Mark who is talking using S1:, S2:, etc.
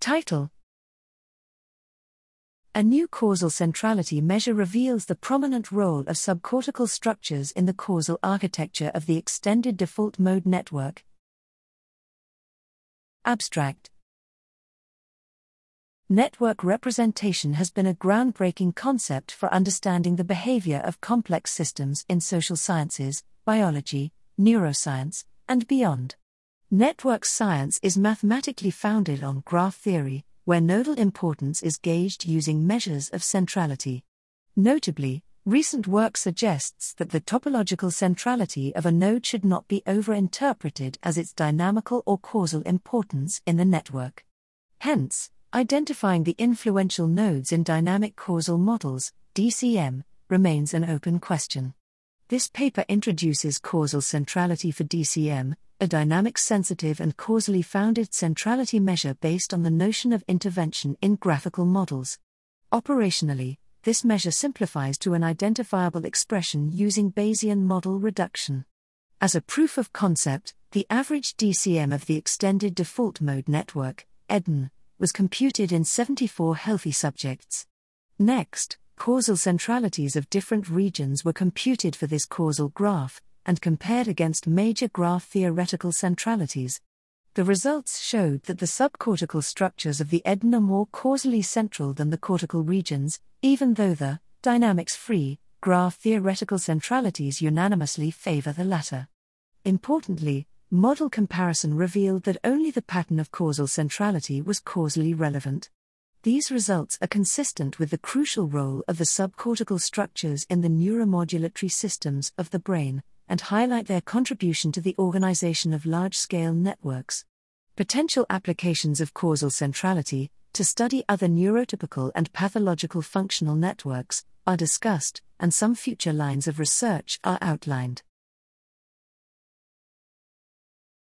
S1: Title A new causal centrality measure reveals the prominent role of subcortical structures in the causal architecture of the extended default mode network. Abstract Network representation has been a groundbreaking concept for understanding the behavior of complex systems in social sciences, biology, neuroscience, and beyond. Network science is mathematically founded on graph theory, where nodal importance is gauged using measures of centrality. Notably, recent work suggests that the topological centrality of a node should not be overinterpreted as its dynamical or causal importance in the network. Hence, Identifying the influential nodes in dynamic causal models, DCM, remains an open question. This paper introduces causal centrality for DCM, a dynamic sensitive and causally founded centrality measure based on the notion of intervention in graphical models. Operationally, this measure simplifies to an identifiable expression using Bayesian model reduction. As a proof of concept, the average DCM of the extended default mode network, eDMN, was computed in 74 healthy subjects. Next, causal centralities of different regions were computed for this causal graph, and compared against major graph theoretical centralities. The results showed that the subcortical structures of the eDMN more causally central than the cortical regions, even though the dynamics free graph theoretical centralities unanimously favor the latter. Importantly, model comparison revealed that only the pattern of causal centrality was causally relevant. These results are consistent with the crucial role of the subcortical structures in the neuromodulatory systems of the brain, and highlight their contribution to the organization of large scale networks. Potential applications of causal centrality, to study other neurotypical and pathological functional networks, are discussed, and some future lines of research are outlined.